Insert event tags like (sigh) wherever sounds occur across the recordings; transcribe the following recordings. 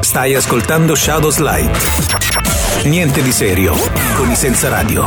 Stai ascoltando Shadow Slide. Niente di serio con i senza radio.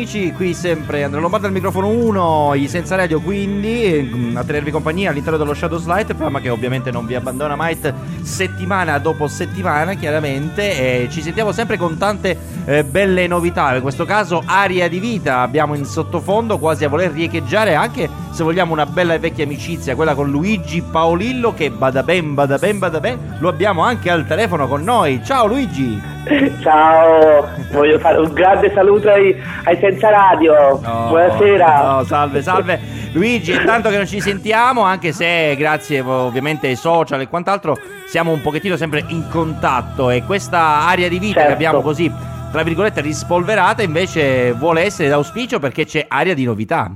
amici, qui sempre Andrea Lombardo al microfono 1, i senza radio quindi mm, a tenervi compagnia all'interno dello Shadow Slide, programma che ovviamente non vi abbandona mai settimana dopo settimana chiaramente ci sentiamo sempre con tante eh, belle novità, in questo caso Aria di Vita abbiamo in sottofondo quasi a voler riecheggiare anche se vogliamo una bella e vecchia amicizia, quella con Luigi Paolillo che bada ben, bada ben, bada ben, lo abbiamo anche al telefono con noi, ciao Luigi! (laughs) Ciao, voglio fare un grande saluto ai, ai Senza Radio. Oh, Buonasera. Oh, salve, salve. Luigi, è tanto che non ci sentiamo, anche se grazie ovviamente ai social e quant'altro siamo un pochettino sempre in contatto e questa aria di vita certo. che abbiamo così, tra virgolette, rispolverata invece vuole essere d'auspicio perché c'è aria di novità.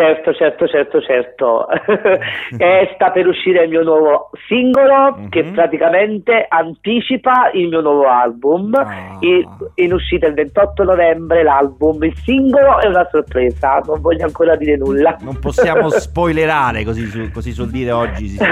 Certo, certo, certo, certo. (laughs) e sta per uscire il mio nuovo singolo mm-hmm. che praticamente anticipa il mio nuovo album. Ah. In, in, uscita il 28 novembre l'album. Il singolo è una sorpresa, non voglio ancora dire nulla. Non possiamo spoilerare così, su, così sul dire oggi. Si così.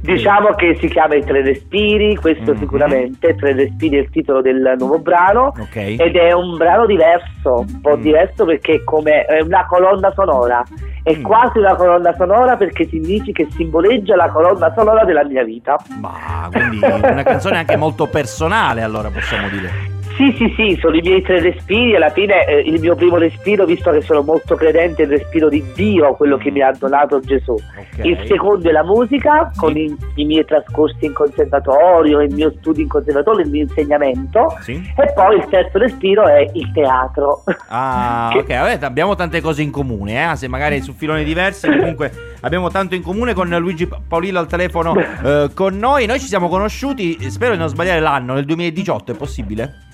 (laughs) diciamo che si chiama I Tre Respiri, questo mm-hmm. sicuramente. Tre Respiri è il titolo del nuovo brano. Okay. Ed è un brano diverso, un po' mm. diverso perché come come una colonna sonora. È mm. quasi una colonna sonora perché si dice che simboleggia la colonna sonora della mia vita. Ma quindi una canzone anche molto personale, allora possiamo dire. Sì, sì, sì, sono i miei tre respiri. Alla fine eh, il mio primo respiro, visto che sono molto credente, è il respiro di Dio, quello che mi ha donato Gesù. Okay. Il secondo è la musica, sì. con i, i, miei trascorsi in conservatorio, il mio studio in conservatorio, il mio insegnamento. Sì. E poi il terzo respiro è il teatro. Ah, (laughs) che... ok, vabbè, abbiamo tante cose in comune, eh? se magari su filoni diversi, comunque abbiamo tanto in comune con Luigi Paolillo al telefono (laughs) eh, con noi. Noi ci siamo conosciuti, spero di non sbagliare l'anno, nel 2018, è possibile?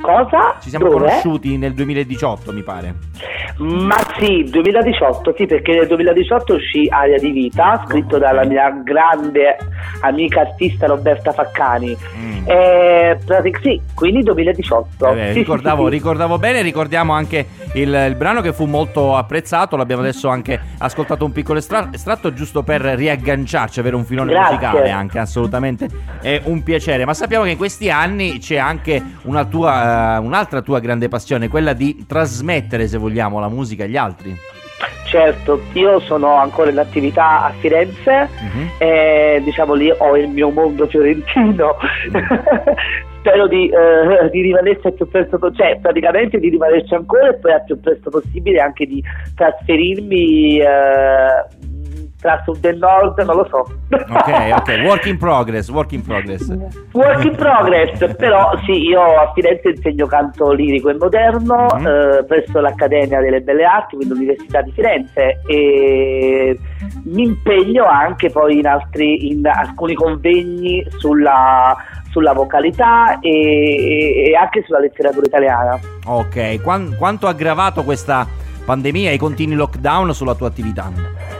Cosa? Ci siamo Dove? conosciuti nel 2018, mi pare. Ma sì, 2018, sì, perché nel 2018 uscì Aria di Vita, scritto dalla mia grande amica artista Roberta Faccani. Mm. Eh, sì, quindi 2018. Eh, ricordavo, sì, sì, ricordavo, bene, ricordiamo anche il, il, brano che fu molto apprezzato, l'abbiamo adesso anche ascoltato un piccolo estra- estratto giusto per riagganciarci, avere un filone Grazie. musicale anche, assolutamente è un piacere, ma sappiamo che in questi anni c'è anche una tua, un'altra tua grande passione, quella di trasmettere, se vogliamo, la musica agli altri. Certo, io sono ancora in attività a Firenze uh-huh. e diciamo lì ho il mio mondo fiorentino. (laughs) Spero di, eh, di rimanerci al più presto cioè praticamente di rimanerci ancora e poi al più presto possibile anche di trasferirmi eh, tra sud e nord, non lo so. Ok, (laughs) ok, work in progress, work in progress. Work in progress, però sì, io a Firenze insegno canto lirico e moderno mm-hmm. eh, presso l'Accademia delle Belle Arti, quindi l'Università di Firenze e mi impegno anche poi in, altri, in alcuni convegni sulla, sulla vocalità e, e, anche sulla letteratura italiana. Ok, Qu- quanto ha aggravato questa pandemia e i continui lockdown sulla tua attività?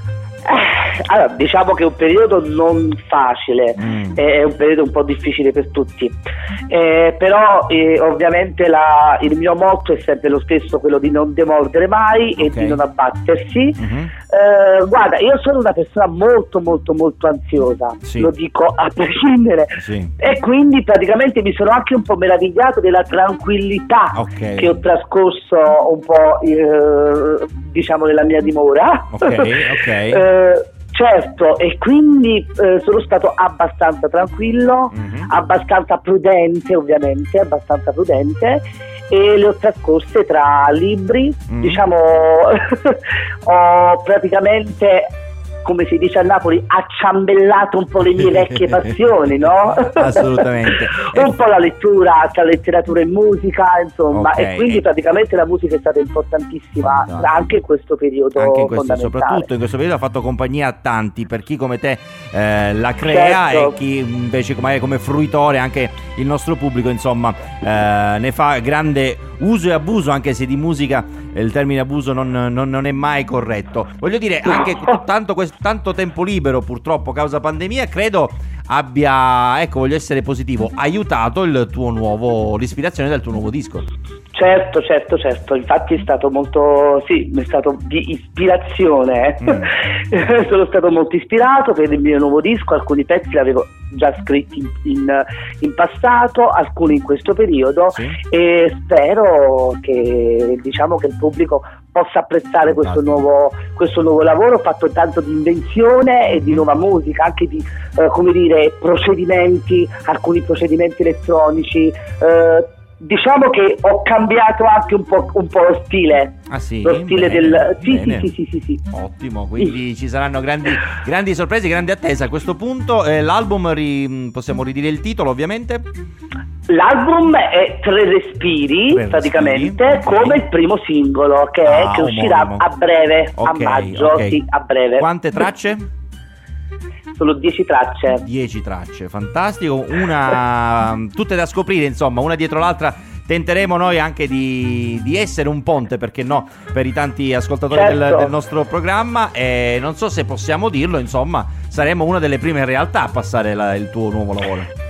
Allora, diciamo che è un periodo non facile, mm. è un periodo un po' difficile per tutti, eh, però eh, ovviamente la, il mio motto è sempre lo stesso, quello di non demordere mai okay. e di non abbattersi. Mm-hmm. Eh, guarda, io sono una persona molto molto molto ansiosa, sì. lo dico a prescindere, sì. e quindi praticamente mi sono anche un po' meravigliato della tranquillità okay. che ho trascorso un po' eh, diciamo nella mia dimora. Ok, ok. (laughs) Eh, Certo, e quindi eh, sono stato abbastanza tranquillo, mm-hmm. abbastanza prudente ovviamente, abbastanza prudente e le ho trascorse tra libri, mm-hmm. diciamo (laughs) ho praticamente come si dice a Napoli, acciambellato un po' le mie vecchie (laughs) passioni, no? Assolutamente. (laughs) un po' la lettura, tra letteratura e musica, insomma, okay. e quindi praticamente la musica è stata importantissima Fantastico. anche in questo periodo. Anche in questo, soprattutto in questo periodo ha fatto compagnia a tanti, per chi come te eh, la crea certo. e chi invece come, come fruitore, anche il nostro pubblico, insomma, eh, ne fa grande uso e abuso, anche se di musica il termine abuso non, non, non è mai corretto. Voglio dire, anche (laughs) tanto, questo, tanto tempo libero, purtroppo, causa pandemia, credo abbia, ecco, voglio essere positivo, aiutato il tuo nuovo, l'ispirazione del tuo nuovo disco. Certo, certo, certo, infatti è stato molto, sì, è stato di ispirazione, eh. mm. (laughs) sono stato molto ispirato per il mio nuovo disco, alcuni pezzi li avevo già scritti in, in, in passato, alcuni in questo periodo sì. e spero che, diciamo, che il pubblico possa apprezzare questo nuovo, questo nuovo, lavoro fatto tanto di invenzione e di mm. nuova musica, anche di eh, come dire, procedimenti, alcuni procedimenti elettronici. Eh, diciamo che ho cambiato anche un po', un po lo stile. Ah sì? Lo stile bene, del... Sì, sì, sì, sì, sì, sì, Ottimo, quindi ci saranno grandi, grandi, sorprese, grandi attese. A questo punto eh, l'album, ri... possiamo ridire il titolo ovviamente? L'album è Tre Respiri, Tre praticamente, respiri. come il primo singolo che, ah, che uscirà a breve, okay, a maggio, okay. sì, a breve. Quante tracce? Sono 10 tracce. 10 tracce, fantastico. Una (laughs) tutte da scoprire, insomma, una dietro l'altra. Tenteremo noi anche di, di essere un ponte, perché no, per i tanti ascoltatori certo. del, del, nostro programma. E non so se possiamo dirlo, insomma, saremo una delle prime realtà a passare la, il tuo nuovo lavoro.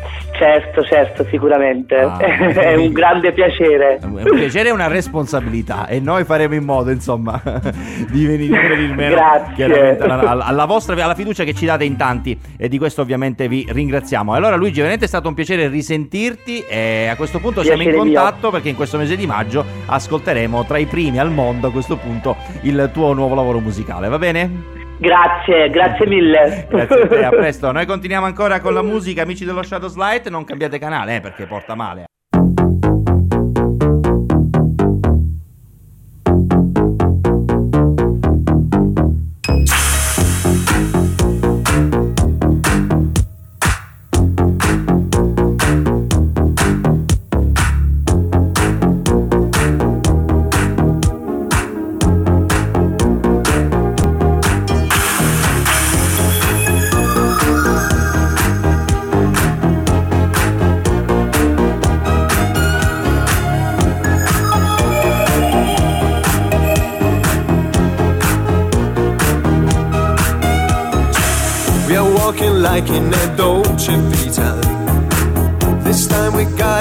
Certo, certo, sicuramente. Ah, (laughs) è un grande piacere. È un piacere e una responsabilità e noi faremo in modo, insomma, (laughs) di venire il meno alla, alla, vostra alla fiducia che ci date in tanti e di questo ovviamente vi ringraziamo. Allora Luigi, veramente è stato un piacere risentirti e a questo punto piacere siamo in contatto mio. perché in questo mese di maggio ascolteremo tra i primi al mondo a questo punto il tuo nuovo lavoro musicale, va bene? Grazie, grazie mille. grazie a te, a (laughs) presto. Noi continuiamo ancora con la musica, amici dello Shadow Slide. Non cambiate canale, eh, perché porta male.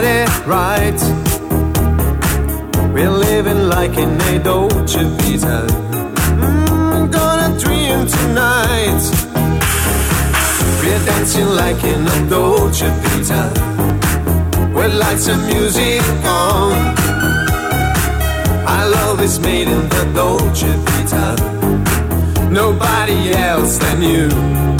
Got it right. We're living like in a Dolce Vita. Mm, gonna dream tonight. We're dancing like in a Dolce Vita. With lights and music on. Our love is made in the Dolce Vita. Nobody else than you.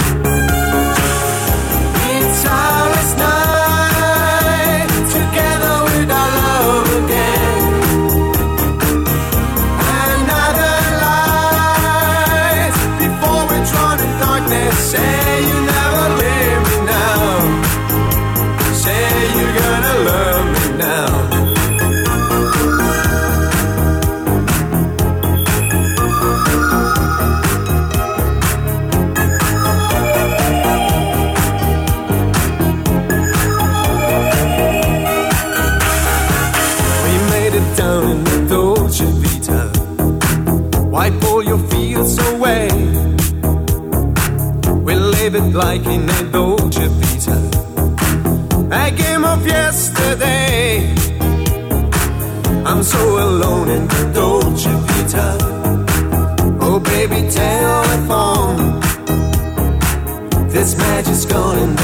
Magic's gone in the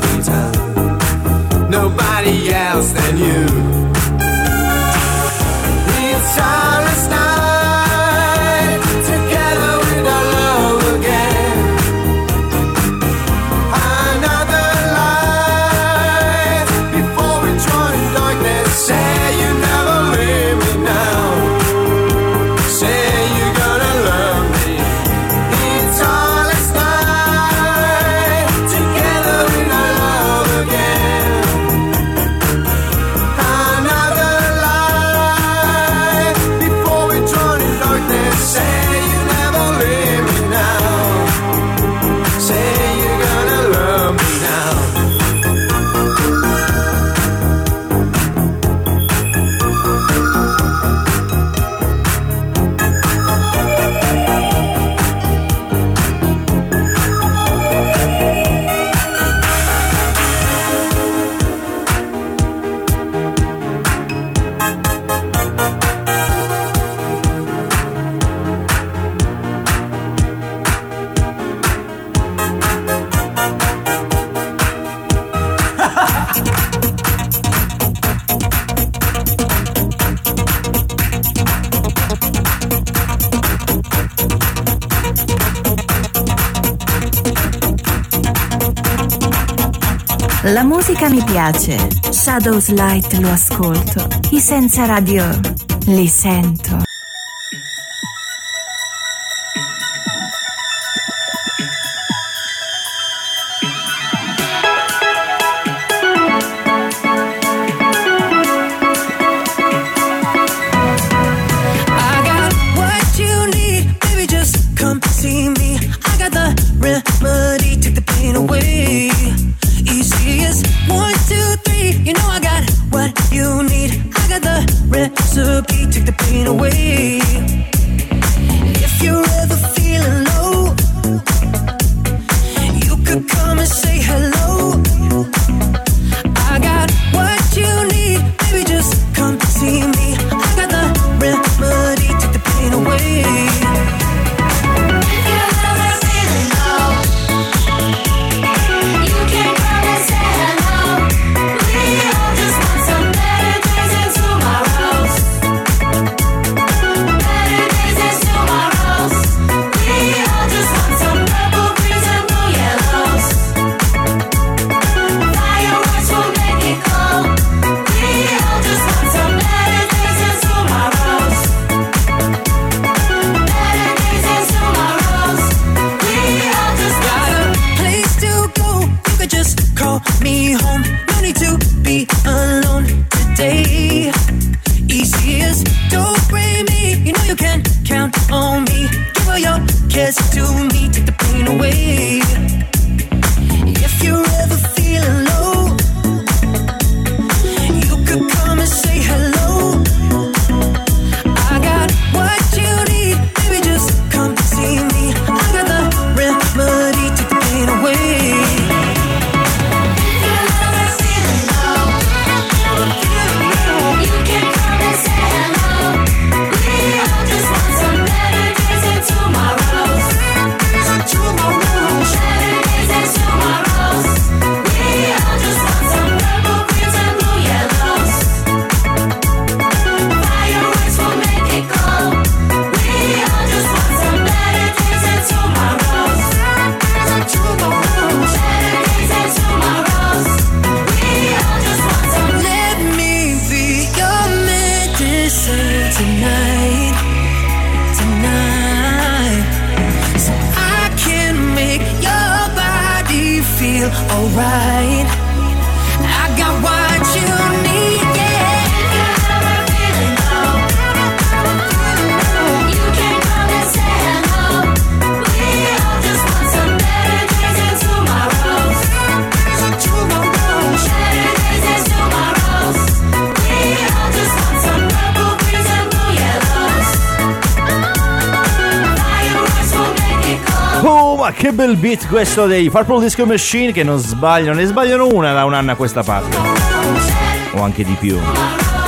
Vita. Nobody else than you. It's our La musica mi piace, Shadows Light lo ascolto, i senza radio li sento. Che bel beat questo dei Purple Disco Machine che non sbagliano, ne sbagliano una da un anno a questa parte. O anche di più.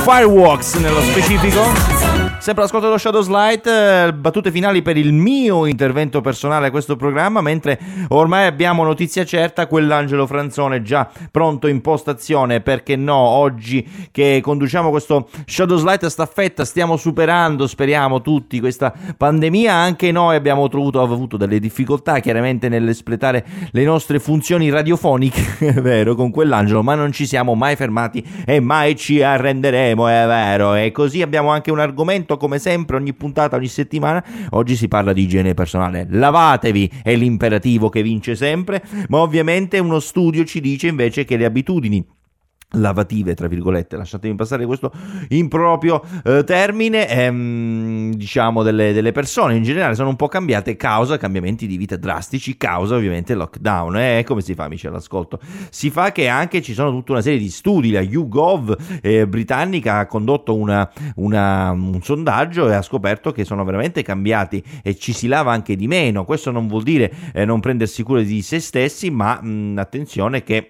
Fireworks nello specifico. Sempre l'ascolto dello Shadow Slide, eh, battute finali per il mio intervento personale a questo programma, mentre ormai abbiamo notizia certa, quell'Angelo Franzone già pronto in postazione, perché no, oggi che conduciamo questo Shadow Slide a staffetta stiamo superando, speriamo tutti, questa pandemia, anche noi abbiamo trovuto, avuto delle difficoltà chiaramente nell'espletare le nostre funzioni radiofoniche, (laughs) è vero, con quell'Angelo, ma non ci siamo mai fermati e mai ci arrenderemo, è vero, e così abbiamo anche un argomento come sempre ogni puntata, ogni settimana, oggi si parla di igiene personale. Lavatevi è l'imperativo che vince sempre, ma ovviamente uno studio ci dice invece che le abitudini lavative tra virgolette lasciatemi passare questo improprio eh, termine ehm, diciamo delle, delle, persone in generale sono un po' cambiate causa cambiamenti di vita drastici causa ovviamente lockdown e eh, come si fa amici all'ascolto? Si fa che anche ci sono tutta una serie di studi la YouGov eh, britannica ha condotto una, una, un sondaggio e ha scoperto che sono veramente cambiati e ci si lava anche di meno. Questo non vuol dire eh, non prendersi cura di se stessi ma mh, attenzione che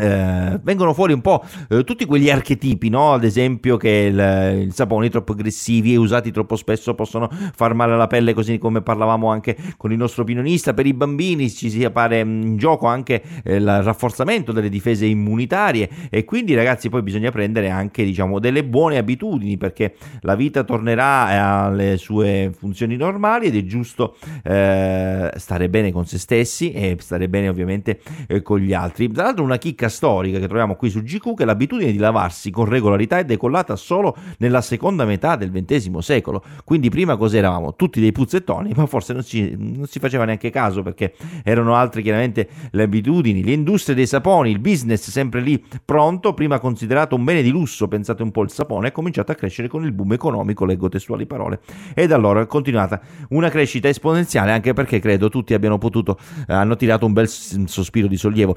eh, vengono fuori un po' eh, tutti quegli archetipi, no? ad esempio che il, i saponi troppo aggressivi e usati troppo spesso possono far male alla pelle, così come parlavamo anche con il nostro opinionista. Per i bambini ci si appare mm, in gioco anche eh, il rafforzamento delle difese immunitarie e quindi ragazzi poi bisogna prendere anche diciamo delle buone abitudini perché la vita tornerà alle sue funzioni normali ed è giusto eh, stare bene con se stessi e stare bene ovviamente eh, con gli altri. Tra l'altro una chicca storica che troviamo qui su GQ che l'abitudine di lavarsi con regolarità è decollata solo nella seconda metà del XX secolo. Quindi prima cos'eravamo? Tutti dei puzzettoni, (laughs) ma forse non si, non si faceva neanche caso perché erano altre chiaramente le abitudini, le industrie dei saponi, il business sempre lì pronto, prima considerato un bene di lusso, pensate un po' il sapone, è cominciato a crescere con il boom economico, leggo testuali parole. Ed allora è continuata una crescita esponenziale anche perché credo tutti abbiano potuto, eh, hanno tirato un bel sospiro di sollievo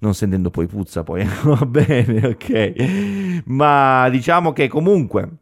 non sentendo poi puzza, poi (laughs) va bene, ok. Ma diciamo che comunque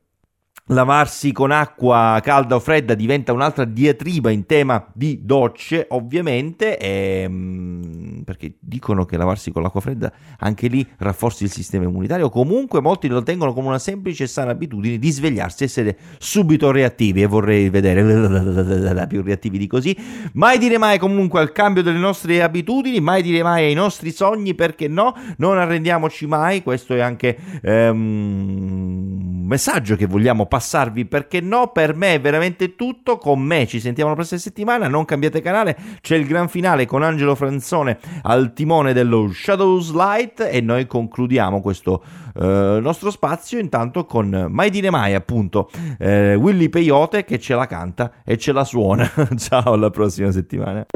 Lavarsi con acqua calda o fredda diventa un'altra diatriba in tema di docce, ovviamente, ehm, perché dicono che lavarsi con l'acqua fredda anche lì rafforzi il sistema immunitario. Comunque, molti lo tengono come una semplice e sana abitudine di svegliarsi e essere subito reattivi. E vorrei vedere (laughs) più reattivi di così. Mai dire mai comunque al cambio delle nostre abitudini, mai dire mai ai nostri sogni, perché no? Non arrendiamoci mai. Questo è anche ehm, un messaggio che vogliamo passare passarvi perché no, per me è veramente tutto, con me ci sentiamo la prossima settimana, non cambiate canale, c'è il gran finale con Angelo Franzone al timone dello Shadows Light e noi concludiamo questo eh, nostro spazio intanto con Mai dire mai appunto eh, Willy Peyote che ce la canta e ce la suona. (laughs) Ciao alla prossima settimana.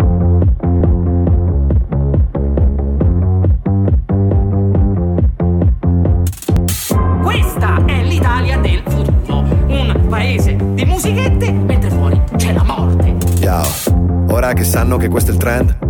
Che sanno che questo è il trend,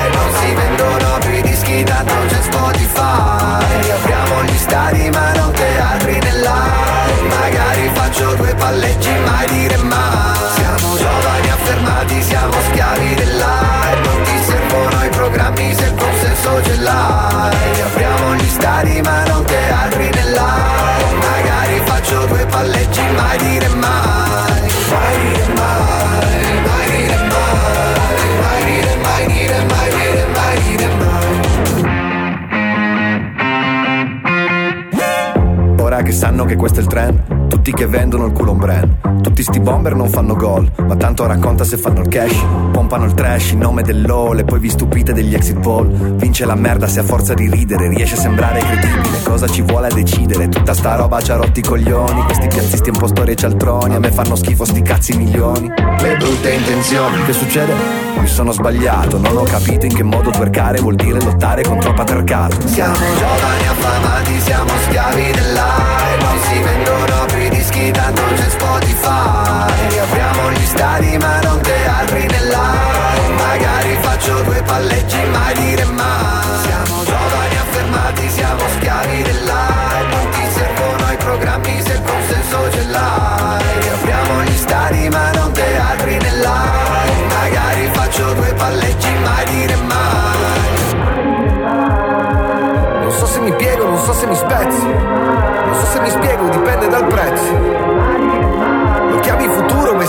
Tanto c'è Spotify. Apriamo gli stadi ma non teatri nell'aria. Magari faccio due palleggi, mai dire mai. Che sanno che questo è il trend, tutti che vendono il culo un brand. Tutti sti bomber non fanno gol, ma tanto racconta se fanno il cash. Pompano il trash in nome dell'all e poi vi stupite degli exit poll. Vince la merda se a forza di ridere riesce a sembrare credibile. Cosa ci vuole a decidere? Tutta sta roba ci ha rotti i coglioni. Questi piazzisti un po' storie cialtroni. A me fanno schifo sti cazzi milioni. Le brutte intenzioni. Che succede? Mi sono sbagliato, non ho capito in che modo twerkare vuol dire lottare contro patriarcato. Siamo giovani affamati, siamo schiavi dell'aria. Non si vendono più i dischi, tanto c'è Spotify. Riapriamo gli stadi ma non teatri nell'aria. Magari faccio due palleggi, mai dire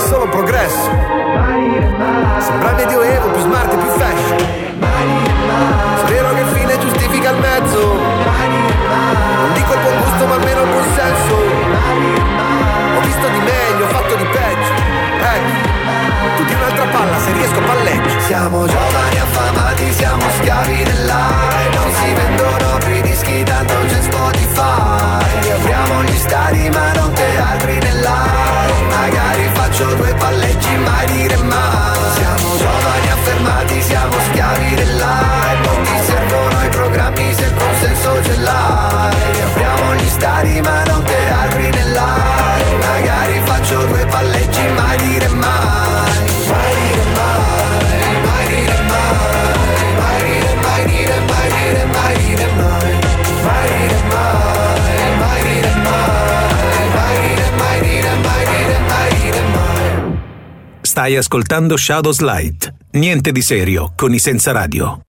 solo progresso. Sembra medioevo, più smart e più fashion. Spero che il fine giustifica il mezzo. Non dico il buon gusto, ma almeno il buon senso. Ho visto di meglio, ho fatto di peggio. Ecco, tu di un'altra palla, se riesco palleggio. Siamo giovani affamati, siamo schiavi dell'aria. Non si vendono ascoltando Shadows Light. Niente di serio con i senza radio.